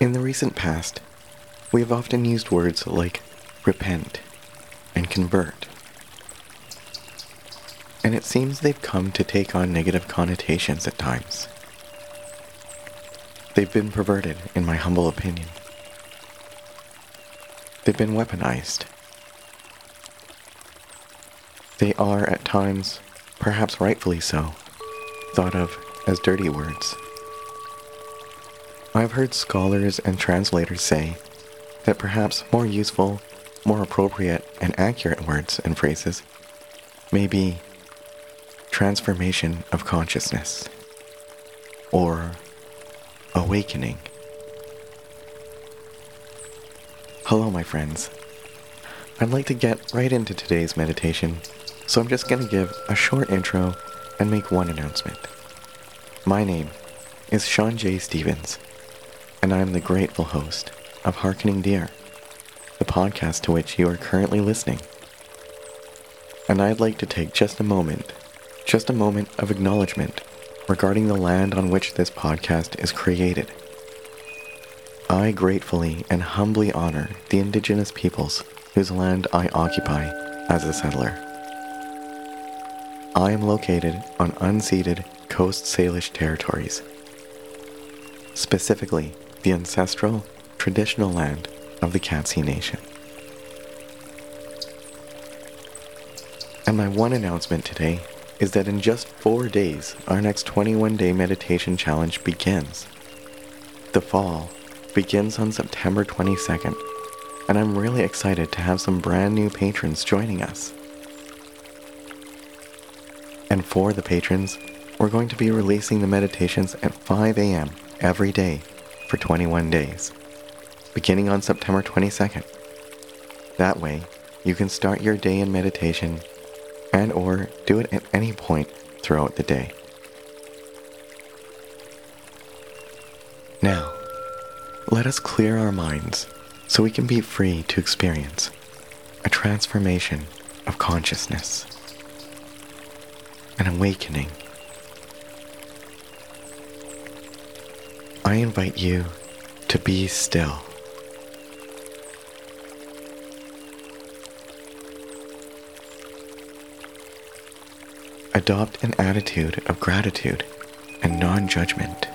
In the recent past, we have often used words like repent and convert. And it seems they've come to take on negative connotations at times. They've been perverted, in my humble opinion. They've been weaponized. They are, at times, perhaps rightfully so, thought of as dirty words. I've heard scholars and translators say that perhaps more useful, more appropriate, and accurate words and phrases may be transformation of consciousness or awakening. Hello, my friends. I'd like to get right into today's meditation, so I'm just going to give a short intro and make one announcement. My name is Sean J. Stevens, and I am the grateful host of Harkening Deer, the podcast to which you are currently listening. And I'd like to take just a moment, just a moment of acknowledgement regarding the land on which this podcast is created. I gratefully and humbly honor the indigenous peoples whose land I occupy as a settler. I am located on unceded Coast Salish territories, specifically the ancestral, traditional land of the Katzie Nation. And my one announcement today is that in just four days, our next 21 day meditation challenge begins. The fall begins on September 22nd, and I'm really excited to have some brand new patrons joining us. And for the patrons, we're going to be releasing the meditations at 5 a.m. every day for 21 days, beginning on September 22nd. That way, you can start your day in meditation and or do it at any point throughout the day. Now, let us clear our minds so we can be free to experience a transformation of consciousness, an awakening. I invite you to be still. Adopt an attitude of gratitude and non judgment.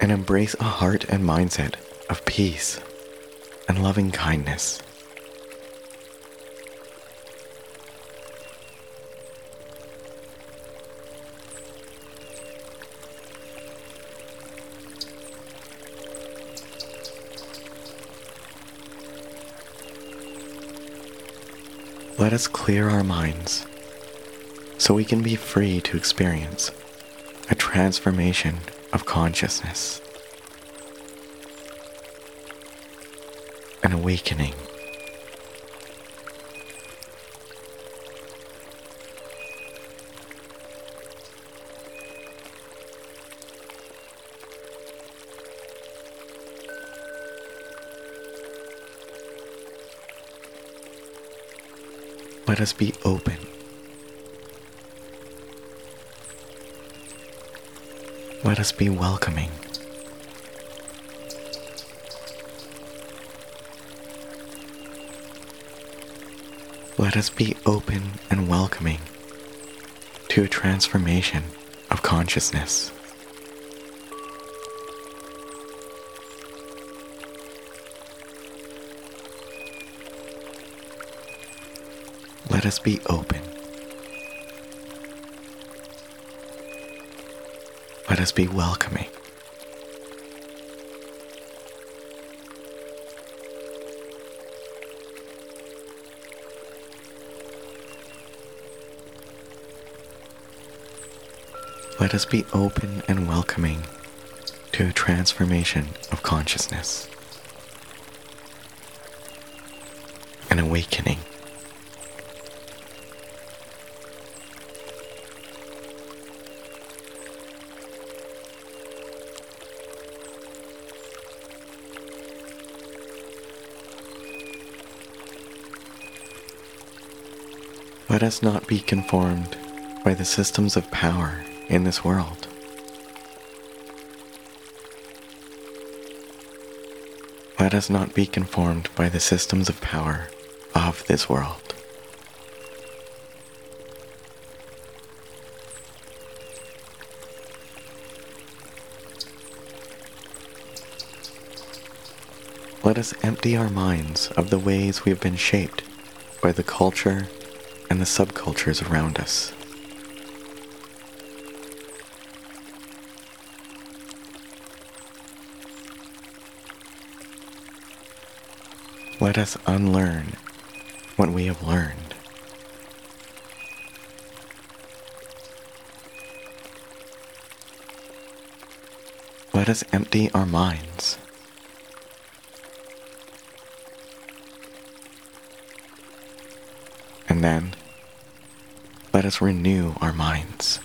And embrace a heart and mindset of peace and loving kindness. Let us clear our minds so we can be free to experience a transformation of consciousness, an awakening. Let us be open. Let us be welcoming. Let us be open and welcoming to a transformation of consciousness. Let us be open. Let us be welcoming. Let us be open and welcoming to a transformation of consciousness, an awakening. Let us not be conformed by the systems of power in this world. Let us not be conformed by the systems of power of this world. Let us empty our minds of the ways we have been shaped by the culture and the subcultures around us. Let us unlearn what we have learned. Let us empty our minds. And then let us renew our minds.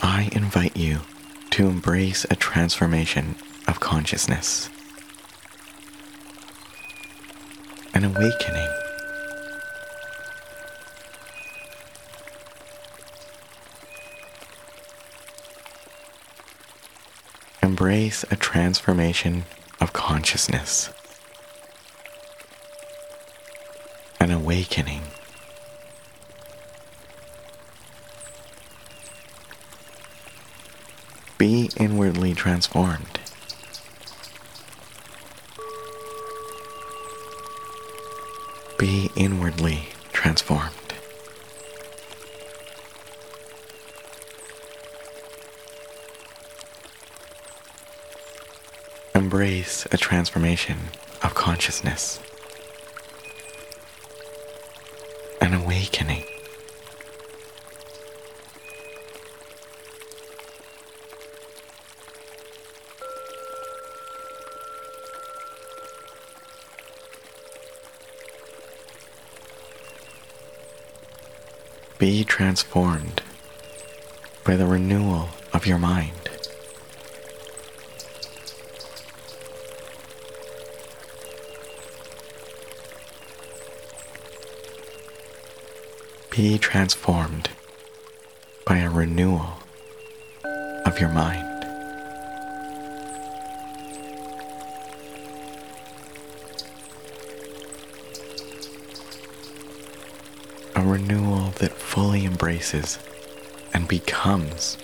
I invite you to embrace a transformation of consciousness, an awakening. Embrace a transformation of consciousness, an awakening. Be inwardly transformed. Be inwardly transformed. Embrace a transformation of consciousness, an awakening. Be transformed by the renewal of your mind. Be transformed by a renewal of your mind. A renewal that fully embraces and becomes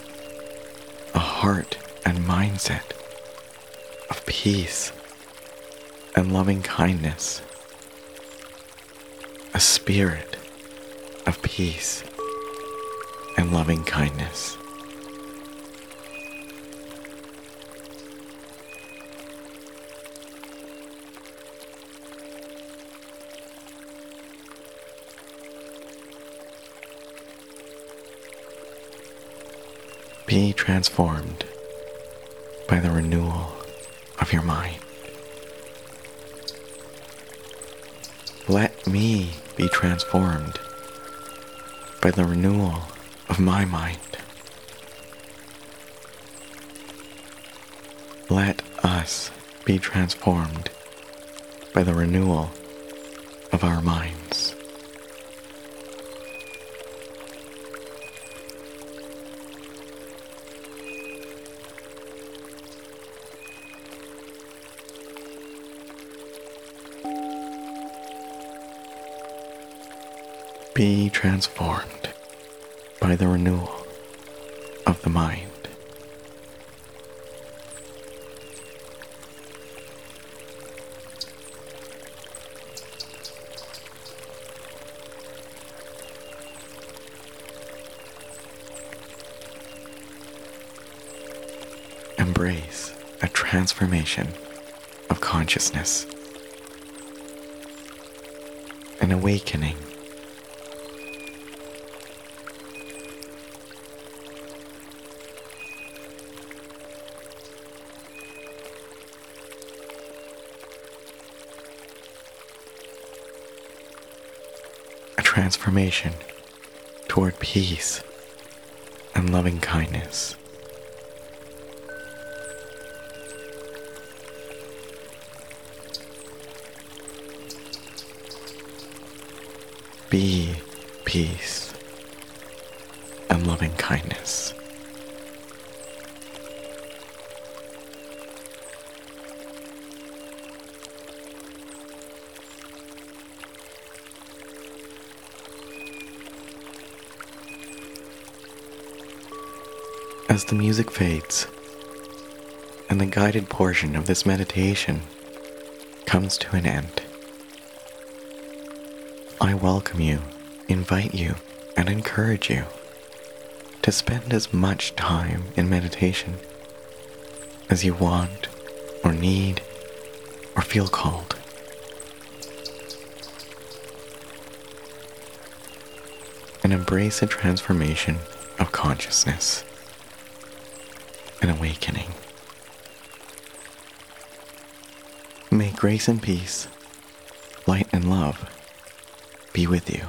a heart and mindset of peace and loving kindness, a spirit of peace and loving kindness. Be transformed by the renewal of your mind. Let me be transformed by the renewal of my mind. Let us be transformed by the renewal of our minds. Be transformed by the renewal of the mind. Embrace a transformation of consciousness, an awakening transformation toward peace and loving kindness. Be peace and loving kindness. As the music fades and the guided portion of this meditation comes to an end, I welcome you, invite you, and encourage you to spend as much time in meditation as you want or need or feel called. And embrace a transformation of consciousness an awakening. May grace and peace, light and love be with you.